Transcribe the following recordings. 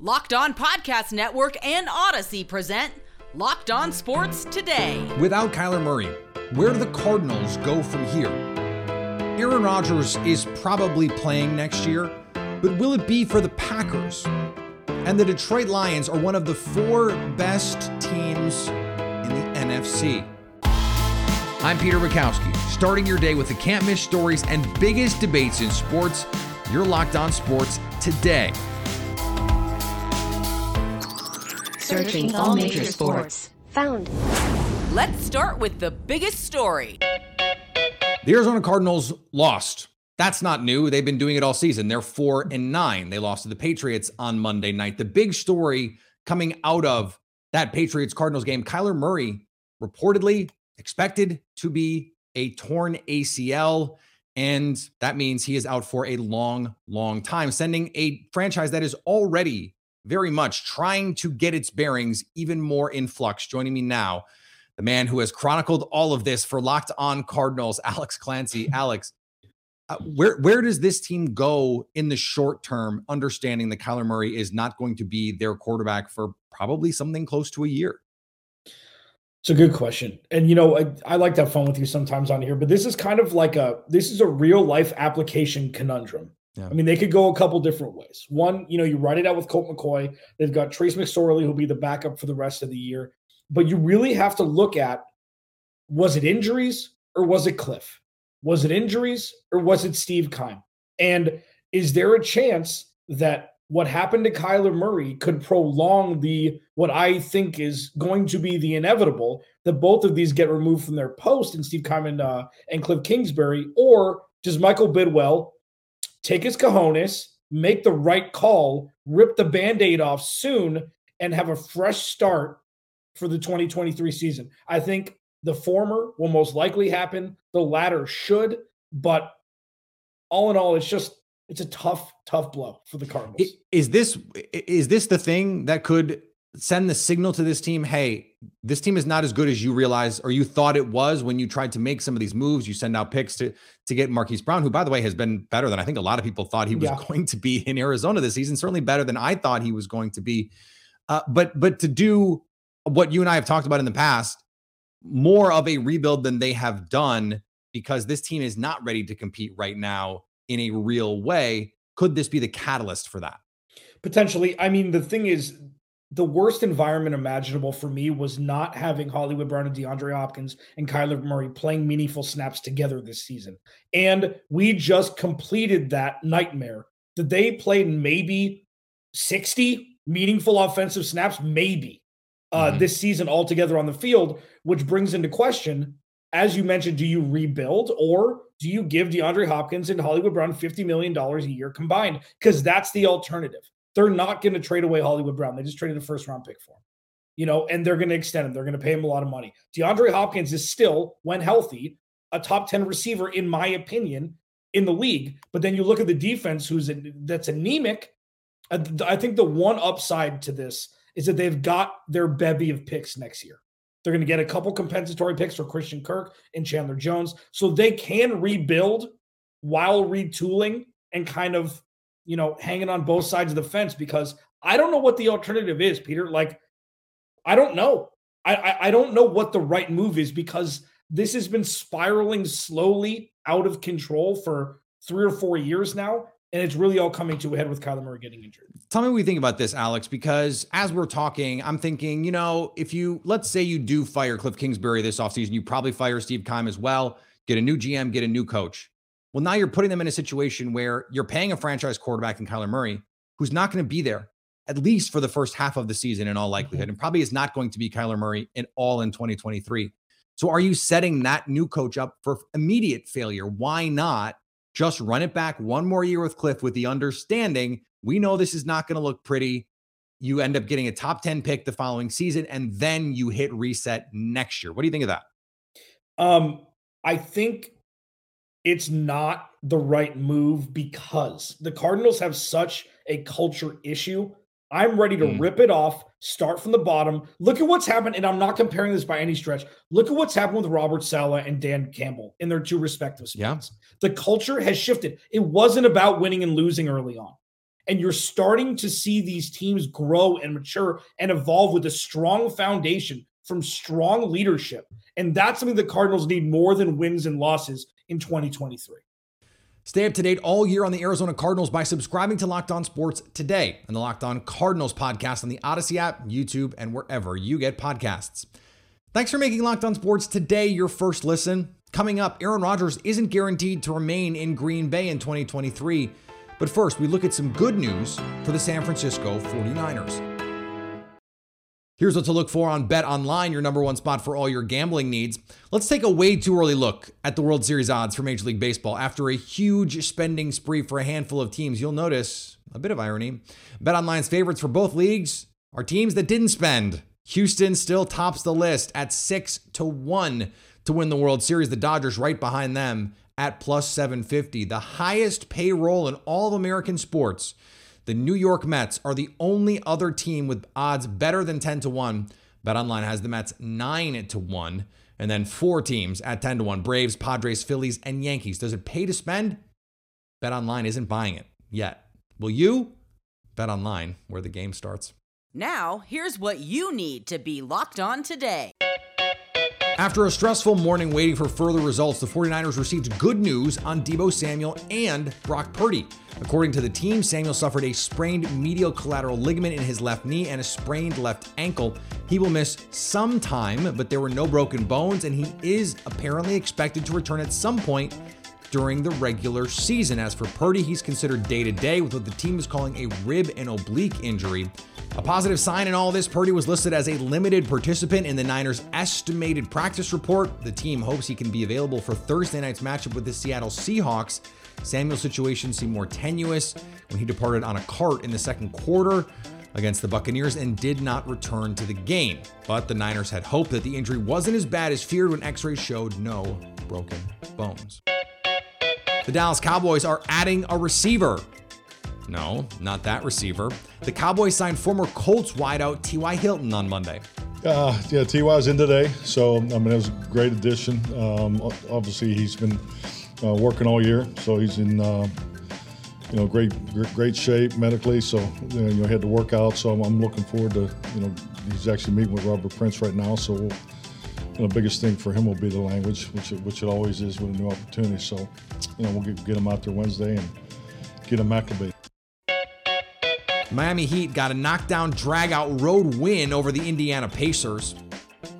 Locked On Podcast Network and Odyssey present Locked On Sports Today. Without Kyler Murray, where do the Cardinals go from here? Aaron Rodgers is probably playing next year, but will it be for the Packers? And the Detroit Lions are one of the four best teams in the NFC. I'm Peter Bukowski, starting your day with the can't miss stories and biggest debates in sports. You're locked on sports today. Searching all major sports. Found. Let's start with the biggest story. The Arizona Cardinals lost. That's not new. They've been doing it all season. They're four and nine. They lost to the Patriots on Monday night. The big story coming out of that Patriots Cardinals game Kyler Murray reportedly expected to be a torn ACL. And that means he is out for a long, long time, sending a franchise that is already very much trying to get its bearings even more in flux. Joining me now, the man who has chronicled all of this for Locked On Cardinals, Alex Clancy. Alex, uh, where where does this team go in the short term, understanding that Kyler Murray is not going to be their quarterback for probably something close to a year? It's a good question. And you know, I, I, like to have fun with you sometimes on here, but this is kind of like a this is a real life application conundrum. Yeah. I mean, they could go a couple different ways. One, you know, you write it out with Colt McCoy. They've got Trace McSorley, who'll be the backup for the rest of the year. But you really have to look at was it injuries or was it Cliff? Was it injuries or was it Steve Keim? And is there a chance that what happened to Kyler Murray could prolong the what I think is going to be the inevitable that both of these get removed from their post and Steve Keim uh, and Cliff Kingsbury, or does Michael Bidwill take his cojones, make the right call, rip the band-aid off soon, and have a fresh start for the 2023 season? I think the former will most likely happen. The latter should, but all in all, it's just it's a tough, tough blow for the Cardinals. Is this is this the thing that could send the signal to this team? Hey, this team is not as good as you realize or you thought it was when you tried to make some of these moves. You send out picks to to get Marquise Brown, who by the way has been better than I think a lot of people thought he was yeah. going to be in Arizona this season. Certainly better than I thought he was going to be. Uh, but but to do what you and I have talked about in the past, more of a rebuild than they have done because this team is not ready to compete right now in a real way. Could this be the catalyst for that? Potentially. I mean, the thing is, the worst environment imaginable for me was not having Hollywood Brown and DeAndre Hopkins and Kyler Murray playing meaningful snaps together this season. And we just completed that nightmare that they played maybe 60 meaningful offensive snaps, maybe uh, mm-hmm. this season altogether on the field, which brings into question, as you mentioned, do you rebuild or do you give DeAndre Hopkins and Hollywood Brown $50 million a year combined? Because that's the alternative. They're not going to trade away Hollywood Brown. They just traded a first round pick for him, you know, and they're going to extend him. They're going to pay him a lot of money. DeAndre Hopkins is still, when healthy, a top 10 receiver, in my opinion, in the league. But then you look at the defense, who's a, that's anemic. I think the one upside to this is that they've got their bevy of picks next year. They're going to get a couple compensatory picks for Christian Kirk and Chandler Jones. So they can rebuild while retooling and kind of, you know, hanging on both sides of the fence because I don't know what the alternative is, Peter. Like, I don't know. I, I, I don't know what the right move is because this has been spiraling slowly out of control for three or four years now and it's really all coming to a head with Kyler Murray getting injured. Tell me what you think about this, Alex, because as we're talking, I'm thinking, you know, if you let's say you do fire Cliff Kingsbury this offseason, you probably fire Steve Keim as well, get a new GM, get a new coach. Well, now you're putting them in a situation where you're paying a franchise quarterback in Kyler Murray, who's not going to be there at least for the first half of the season in all likelihood, mm-hmm. and probably is not going to be Kyler Murray in all in 2023. So are you setting that new coach up for immediate failure? Why not just run it back one more year with Cliff with the understanding we know this is not going to look pretty. You end up getting a top 10 pick the following season, and then you hit reset next year. What do you think of that? Um, I think it's not the right move because the Cardinals have such a culture issue I'm ready to mm. rip it off, start from the bottom. Look at what's happened, and I'm not comparing this by any stretch. Look at what's happened with Robert Saleh and Dan Campbell in their two respective spots. Yeah. The culture has shifted. It wasn't about winning and losing early on. And you're starting to see these teams grow and mature and evolve with a strong foundation from strong leadership. And that's something the Cardinals need more than wins and losses in 2023. Stay up to date all year on the Arizona Cardinals by subscribing to Locked On Sports today and the Locked On Cardinals podcast on the Odyssey app, YouTube, and wherever you get podcasts. Thanks for making Locked On Sports today your first listen. Coming up, Aaron Rodgers isn't guaranteed to remain in Green Bay in 2023. But first, we look at some good news for the San Francisco 49ers. Here's what to look for on BetOnline, your number one spot for all your gambling needs. Let's take a way too early look at the World Series odds for Major League Baseball. After a huge spending spree for a handful of teams, you'll notice a bit of irony. BetOnline's favorites for both leagues are teams that didn't spend. Houston still tops the list at 6 to 1 to win the World Series. The Dodgers right behind them at plus 750, the highest payroll in all of American sports. The New York Mets are the only other team with odds better than 10 to 1. BetOnline has the Mets 9 to 1 and then four teams at 10 to 1. Braves, Padres, Phillies, and Yankees. Does it pay to spend? BetOnline isn't buying it yet. Will you? BetOnline, where the game starts. Now, here's what you need to be locked on today. After a stressful morning waiting for further results, the 49ers received good news on Deebo Samuel and Brock Purdy. According to the team, Samuel suffered a sprained medial collateral ligament in his left knee and a sprained left ankle. He will miss some time, but there were no broken bones, and he is apparently expected to return at some point during the regular season. As for Purdy, he's considered day to day with what the team is calling a rib and oblique injury. A positive sign in all this, Purdy was listed as a limited participant in the Niners' estimated practice report. The team hopes he can be available for Thursday night's matchup with the Seattle Seahawks. Samuel's situation seemed more tenuous when he departed on a cart in the second quarter against the Buccaneers and did not return to the game. But the Niners had hoped that the injury wasn't as bad as feared when x rays showed no broken bones. The Dallas Cowboys are adding a receiver. No, not that receiver. The Cowboys signed former Colts wideout T.Y. Hilton on Monday. Uh, yeah, Ty was in today, so I mean it was a great addition. Um, obviously, he's been uh, working all year, so he's in uh, you know great great shape medically. So you know, he had to work out. So I'm, I'm, looking forward to you know he's actually meeting with Robert Prince right now. So we'll, you know the biggest thing for him will be the language, which it, which it always is with a new opportunity. So you know we'll get, get him out there Wednesday and get him acclimated. Miami Heat got a knockdown drag-out road win over the Indiana Pacers.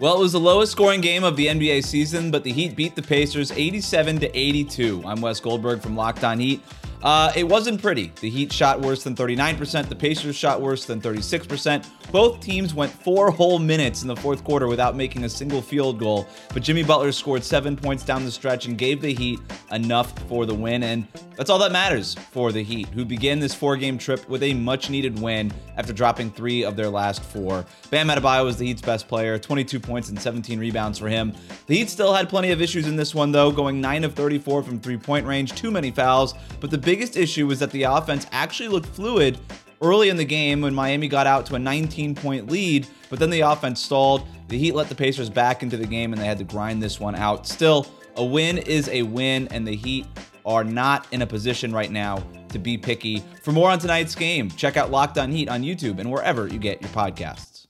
Well, it was the lowest scoring game of the NBA season, but the Heat beat the Pacers 87 to 82. I'm Wes Goldberg from Locked On Heat. Uh, it wasn't pretty. The Heat shot worse than 39%. The Pacers shot worse than 36%. Both teams went four whole minutes in the fourth quarter without making a single field goal. But Jimmy Butler scored seven points down the stretch and gave the Heat enough for the win. And that's all that matters for the Heat, who began this four game trip with a much needed win after dropping three of their last four. Bam Adebayo was the Heat's best player, 22 points and 17 rebounds for him. The Heat still had plenty of issues in this one, though, going 9 of 34 from three point range, too many fouls. But the biggest issue was that the offense actually looked fluid early in the game when Miami got out to a 19 point lead, but then the offense stalled. The Heat let the Pacers back into the game and they had to grind this one out. Still, a win is a win, and the Heat are not in a position right now to be picky. For more on tonight's game, check out Locked On Heat on YouTube and wherever you get your podcasts.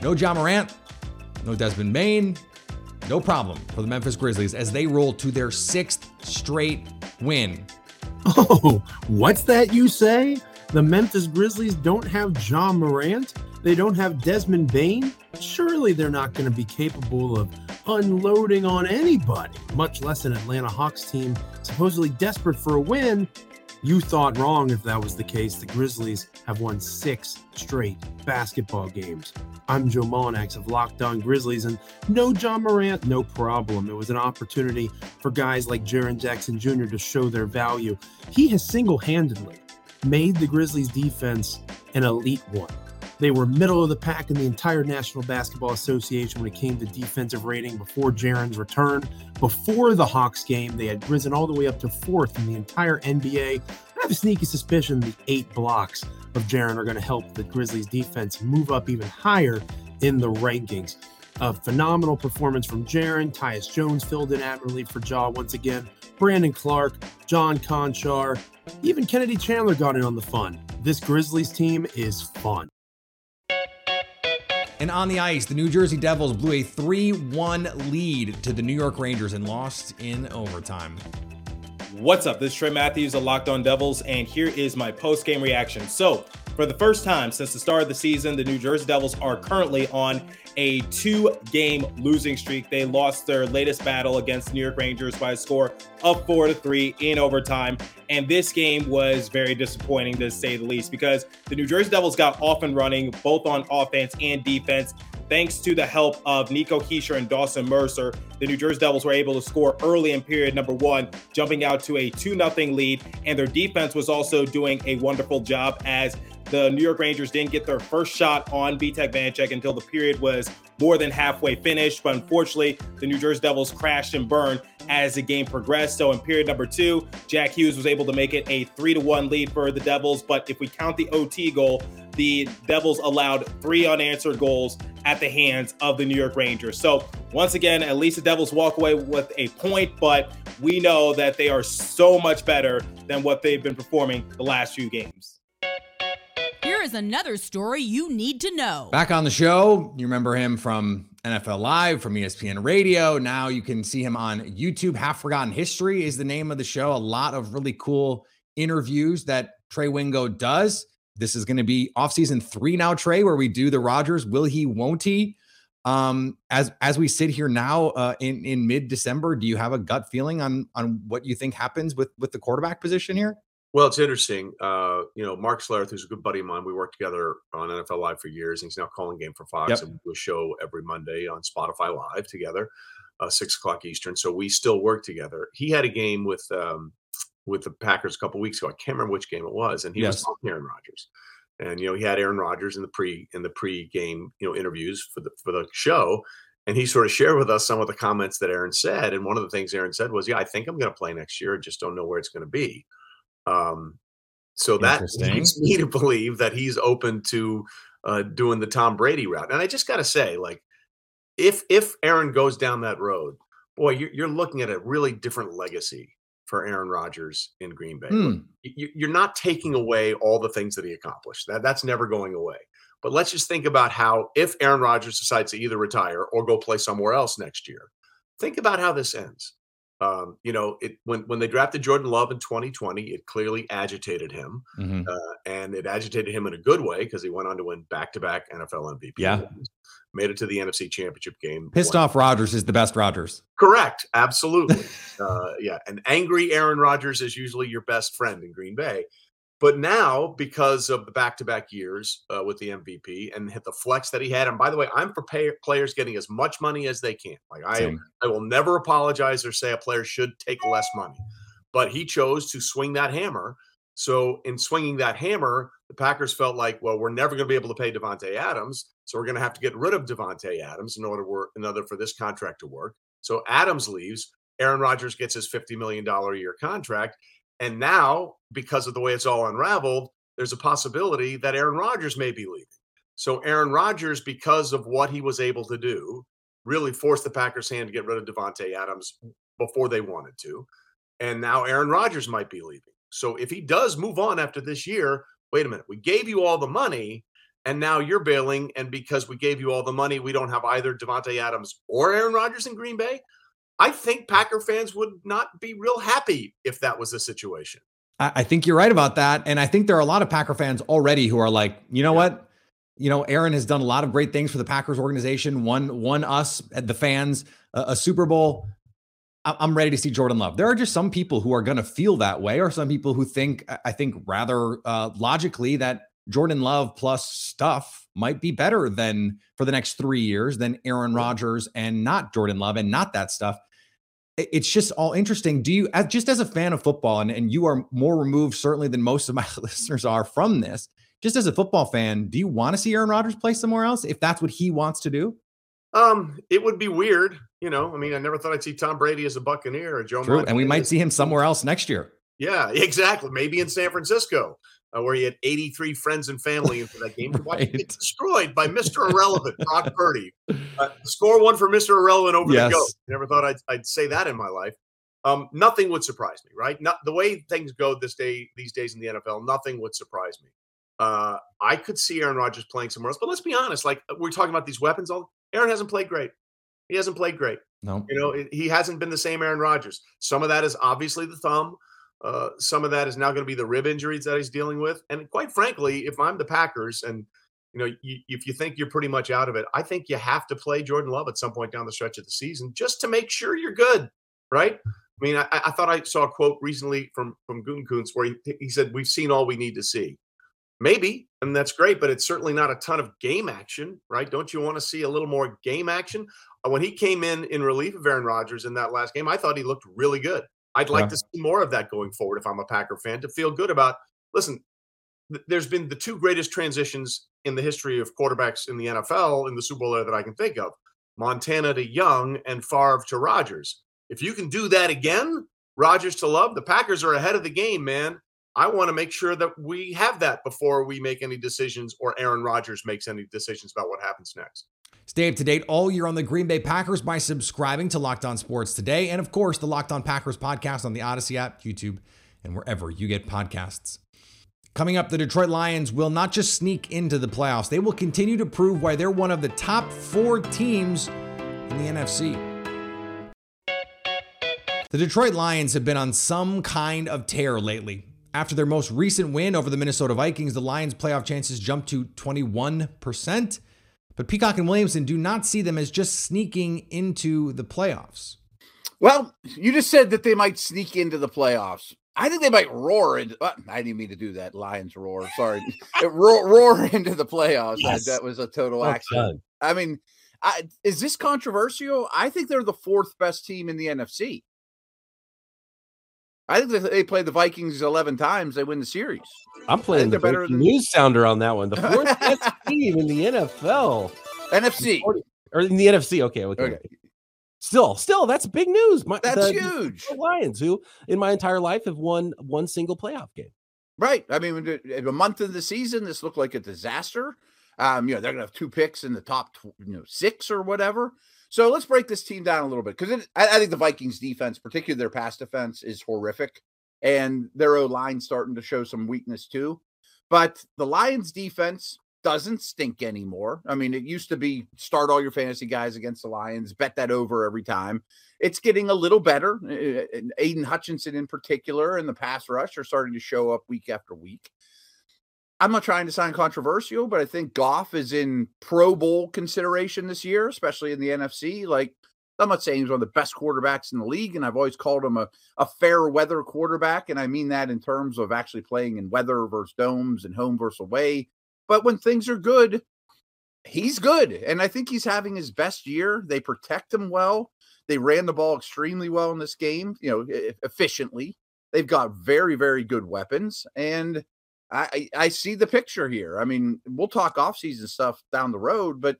No Ja Morant, no Desmond Bane, no problem for the Memphis Grizzlies as they roll to their sixth straight win. Oh, what's that you say? The Memphis Grizzlies don't have Ja Morant? They don't have Desmond Bane? Surely they're not going to be capable of unloading on anybody, much less an Atlanta Hawks team supposedly desperate for a win. You thought wrong if that was the case. The Grizzlies have won six straight basketball games. I'm Joe Mullinax of Locked On Grizzlies, and no Ja Morant, no problem. It was an opportunity for guys like Jaren Jackson Jr. to show their value. He has single handedly made the Grizzlies defense an elite one. They were middle of the pack in the entire National Basketball Association when it came to defensive rating before Jaren's return. Before the Hawks game, they had risen all the way up to fourth in the entire NBA. I have a sneaky suspicion the eight blocks of Jaren are going to help the Grizzlies defense move up even higher in the rankings. A phenomenal performance from Jaren. Tyus Jones filled in admirably for Ja once again. Brandon Clarke, John Konchar, even Kennedy Chandler got in on the fun. This Grizzlies team is fun. And on the ice, the New Jersey Devils blew a 3 1 lead to the New York Rangers and lost in overtime. What's up? This is Trey Matthews of Locked On Devils, and here is my post game reaction. So, for the first time since the start of the season, the New Jersey Devils are currently on a two game losing streak. They lost their latest battle against New York Rangers by a score of four to three in overtime. And this game was very disappointing to say the least because the New Jersey Devils got off and running both on offense and defense. Thanks to the help of Nico Hischier and Dawson Mercer, the New Jersey Devils were able to score early in period number one, jumping out to a 2 0 lead. And their defense was also doing a wonderful job as the New York Rangers didn't get their first shot on Vitek Vanecek until the period was more than halfway finished. But unfortunately, the New Jersey Devils crashed and burned as the game progressed. So in period number two, Jack Hughes was able to make it a three to one lead for the Devils. But if we count the OT goal, the Devils allowed three unanswered goals at the hands of the New York Rangers. So once again, at least the Devils walk away with a point, but we know that they are so much better than what they've been performing the last few games. Here is another story you need to know. Back on the show, you remember him from NFL Live, from ESPN Radio. Now you can see him on YouTube. Half Forgotten History is the name of the show. A lot of really cool interviews that Trey Wingo does. This is going to be off season three now, Trey, where we do the Rodgers. Will he? Won't he? Um, as as we sit here now uh, in in mid December, do you have a gut feeling on on what you think happens with with the quarterback position here? Well, it's interesting. Uh, you know, Mark Schlereth, who's a good buddy of mine, we worked together on NFL Live for years, and he's now calling game for Fox. Yep. And we do a show every Monday on Spotify Live together, uh, six o'clock Eastern. So we still work together. He had a game with um, with the Packers a couple weeks ago. I can't remember which game it was, and he was Yes. talking Aaron Rodgers. And you know, he had Aaron Rodgers in the pre in the pre game you know interviews for the for the show. And he sort of shared with us some of the comments that Aaron said. And one of the things Aaron said was, "Yeah, I think I'm going to play next year. I just don't know where it's going to be." Um, so that leads me to believe that he's open to uh, doing the Tom Brady route. And I just got to say, like, if if Aaron goes down that road, boy, you're, you're looking at a really different legacy for Aaron Rodgers in Green Bay. Hmm. you, you're not taking away all the things that he accomplished. That that's never going away. But let's just think about how if Aaron Rodgers decides to either retire or go play somewhere else next year, think about how this ends. Um, you know, it when when they drafted Jordan Love in 2020, it clearly agitated him, Mhm. uh, and it agitated him in a good way because he went on to win back-to-back NFL MVP. Yeah. awards, made it to the NFC Championship game. Pissed off Rodgers is the best Rodgers. Correct. Absolutely. uh, yeah. An angry Aaron Rodgers is usually your best friend in Green Bay. But now, because of the back to back years uh, with the MVP and hit the flex that he had, and by the way, I'm for pay- players getting as much money as they can. Like I, Same. I will never apologize or say a player should take less money. But he chose to swing that hammer. So, in swinging that hammer, the Packers felt like, well, we're never going to be able to pay Davante Adams, so we're going to have to get rid of Davante Adams in order work, in order for this contract to work. So Adams leaves. Aaron Rodgers gets his fifty million dollar a year contract, and now because of the way it's all unraveled, there's a possibility that Aaron Rodgers may be leaving. So Aaron Rodgers, because of what he was able to do, really forced the Packers' hand to get rid of Davante Adams before they wanted to, and now Aaron Rodgers might be leaving. So if he does move on after this year, wait a minute, we gave you all the money, and now you're bailing, and because we gave you all the money, we don't have either Davante Adams or Aaron Rodgers in Green Bay. I think Packer fans would not be real happy if that was the situation. I, I think you're right about that. And I think there are a lot of Packer fans already who are like, you know what? You know, Aaron has done a lot of great things for the Packers organization, won, won us, the fans, a, a Super Bowl. I'm ready to see Jordan Love. There are just some people who are going to feel that way, or some people who think, I- I think rather uh, logically, that Jordan Love plus stuff might be better than for the next three years than Aaron Rodgers and not Jordan Love and not that stuff it's just all interesting. Do you, as, just as a fan of football, and, and you are more removed certainly than most of my listeners are from this, just as a football fan, do you want to see Aaron Rodgers play somewhere else if that's what he wants to do? Um, it would be weird, you know. I mean, I never thought I'd see Tom Brady as a Buccaneer or Joe. True, and we might see him somewhere else next year. Yeah, exactly. Maybe in San Francisco. uh, where he had 83 friends and family into that game. Right. Get destroyed by Mr. Irrelevant, Brock Purdy. Uh, score one for Mr. Irrelevant over Yes. the goat. Never thought I'd, I'd say that in my life. Um, nothing would surprise me, right? Not the way things go this day, these days in the NFL. Nothing would surprise me. Uh, I could see Aaron Rodgers playing somewhere else, but let's be honest. Like we're talking about these weapons, all Aaron hasn't played great. He hasn't played great. No. You know, he hasn't been the same Aaron Rodgers. Some of that is obviously the thumb. Uh, some of that is now going to be the rib injuries that he's dealing with. And quite frankly, if I'm the Packers and you know, you, if you think you're pretty much out of it, I think you have to play Jordan Love at some point down the stretch of the season just to make sure you're good, right? I mean, I, I thought I saw a quote recently from from Gutekunst where he, he said, "We've seen all we need to see." Maybe, and that's great, but it's certainly not a ton of game action, right? Don't you want to see a little more game action? Uh, When he came in in relief of Aaron Rodgers in that last game, I thought he looked really good. I'd like Yeah. to see more of that going forward if I'm a Packer fan to feel good about. Listen, th- there's been the two greatest transitions in the history of quarterbacks in the NFL in the Super Bowl era that I can think of Montana to Young and Favre to Rodgers. If you can do that again, Rodgers to Love, the Packers are ahead of the game, man. I want to make sure that we have that before we make any decisions or Aaron Rodgers makes any decisions about what happens next. Stay up to date all year on the Green Bay Packers by subscribing to Locked On Sports today. And of course, the Locked On Packers podcast on the Odyssey app, YouTube, and wherever you get podcasts. Coming up, the Detroit Lions will not just sneak into the playoffs, they will continue to prove why they're one of the top four teams in the NFC. The Detroit Lions have been on some kind of tear lately. After their most recent win over the Minnesota Vikings, the Lions' playoff chances jumped to 21%. But Peacock and Williamson do not see them as just sneaking into the playoffs. Well, you just said that they might sneak into the playoffs. I think they might roar into. uh, I didn't mean to do that. Lions roar. Sorry, roar, roar into the playoffs. That- Yes. That, was a total Well accident. done. I mean, I, is this controversial? I think they're the fourth best team in the NFC. I think they play the Vikings eleven times, they win the series. I'm playing the better than- news sounder on that one. The fourth best team in the NFL NFC. or in the NFC. Okay, okay. Okay. Still, still, that's big news. My, That's the- the huge. Detroit Lions, who in my entire life have won one single playoff game. Right. I mean, the- a month of the season, this looked like a disaster. Um, you know, they're gonna have two picks in the top, you know, six or whatever. So let's break this team down a little bit because I, I think the Vikings defense, particularly their pass defense, is horrific, and their O line starting to show some weakness too. But the Lions defense doesn't stink anymore. I mean, it used to be start all your fantasy guys against the Lions, bet that over every time. It's getting a little better. uh, Aidan Hutchinson, in particular, and the pass rush are starting to show up week after week. I'm not trying to sound controversial, but I think Goff is in Pro Bowl consideration this year, especially in the NFC. Like, I'm not saying he's one of the best quarterbacks in the league, and I've always called him a, a fair weather quarterback. And I mean that in terms of actually playing in weather versus domes and home versus away. But when things are good, he's good. And I think he's having his best year. They protect him well. They ran the ball extremely well in this game, you know, efficiently. They've got very, very good weapons. And I, I see the picture here. I mean, we'll talk offseason stuff down the road, but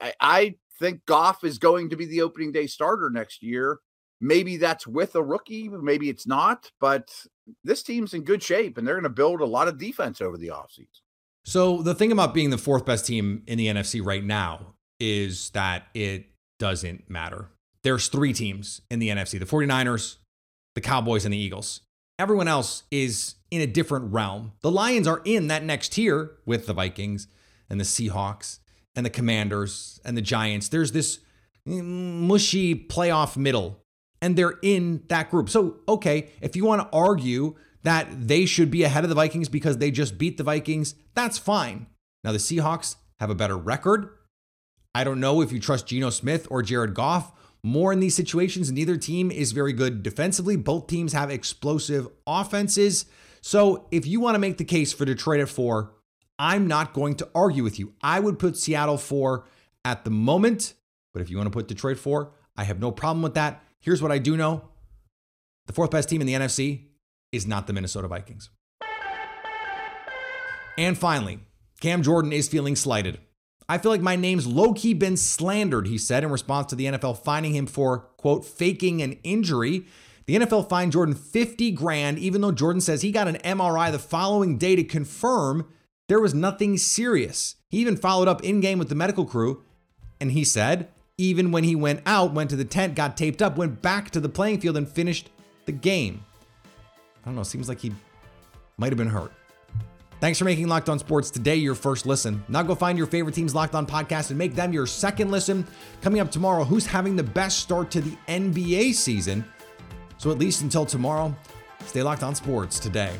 I, I think Goff is going to be the opening day starter next year. Maybe that's with a rookie, maybe it's not, but this team's in good shape and they're going to build a lot of defense over the offseason. So the thing about being the fourth best team in the NFC right now is that it doesn't matter. There's three teams in the NFC the 49ers, the Cowboys, and the Eagles. Everyone else is in a different realm. The Lions are in that next tier with the Vikings and the Seahawks and the Commanders and the Giants. There's this mushy playoff middle, and they're in that group. So, okay, if you want to argue that they should be ahead of the Vikings because they just beat the Vikings, that's fine. Now, the Seahawks have a better record. I don't know if you trust Geno Smith or Jared Goff more in these situations. Neither team is very good defensively. Both teams have explosive offenses. So if you want to make the case for Detroit at four, I'm not going to argue with you. I would put Seattle four at the moment. But if you want to put Detroit four, I have no problem with that. Here's what I do know the fourth best team in the NFC is not the Minnesota Vikings. And finally, Cam Jordan is feeling slighted. I feel like my name's low key been slandered, he said in response to the NFL finding him for, quote, faking an injury. The NFL fined Jordan 50 grand, even though Jordan says he got an MRI the following day to confirm there was nothing serious. He even followed up in game with the medical crew, and he said, even when he went out, went to the tent, got taped up, went back to the playing field, and finished the game. I don't know, seems like he might have been hurt. Thanks for making Locked On Sports today your first listen. Now go find your favorite team's Locked On podcast and make them your second listen. Coming up tomorrow, who's having the best start to the NBA season? So at least until tomorrow, stay locked on sports today.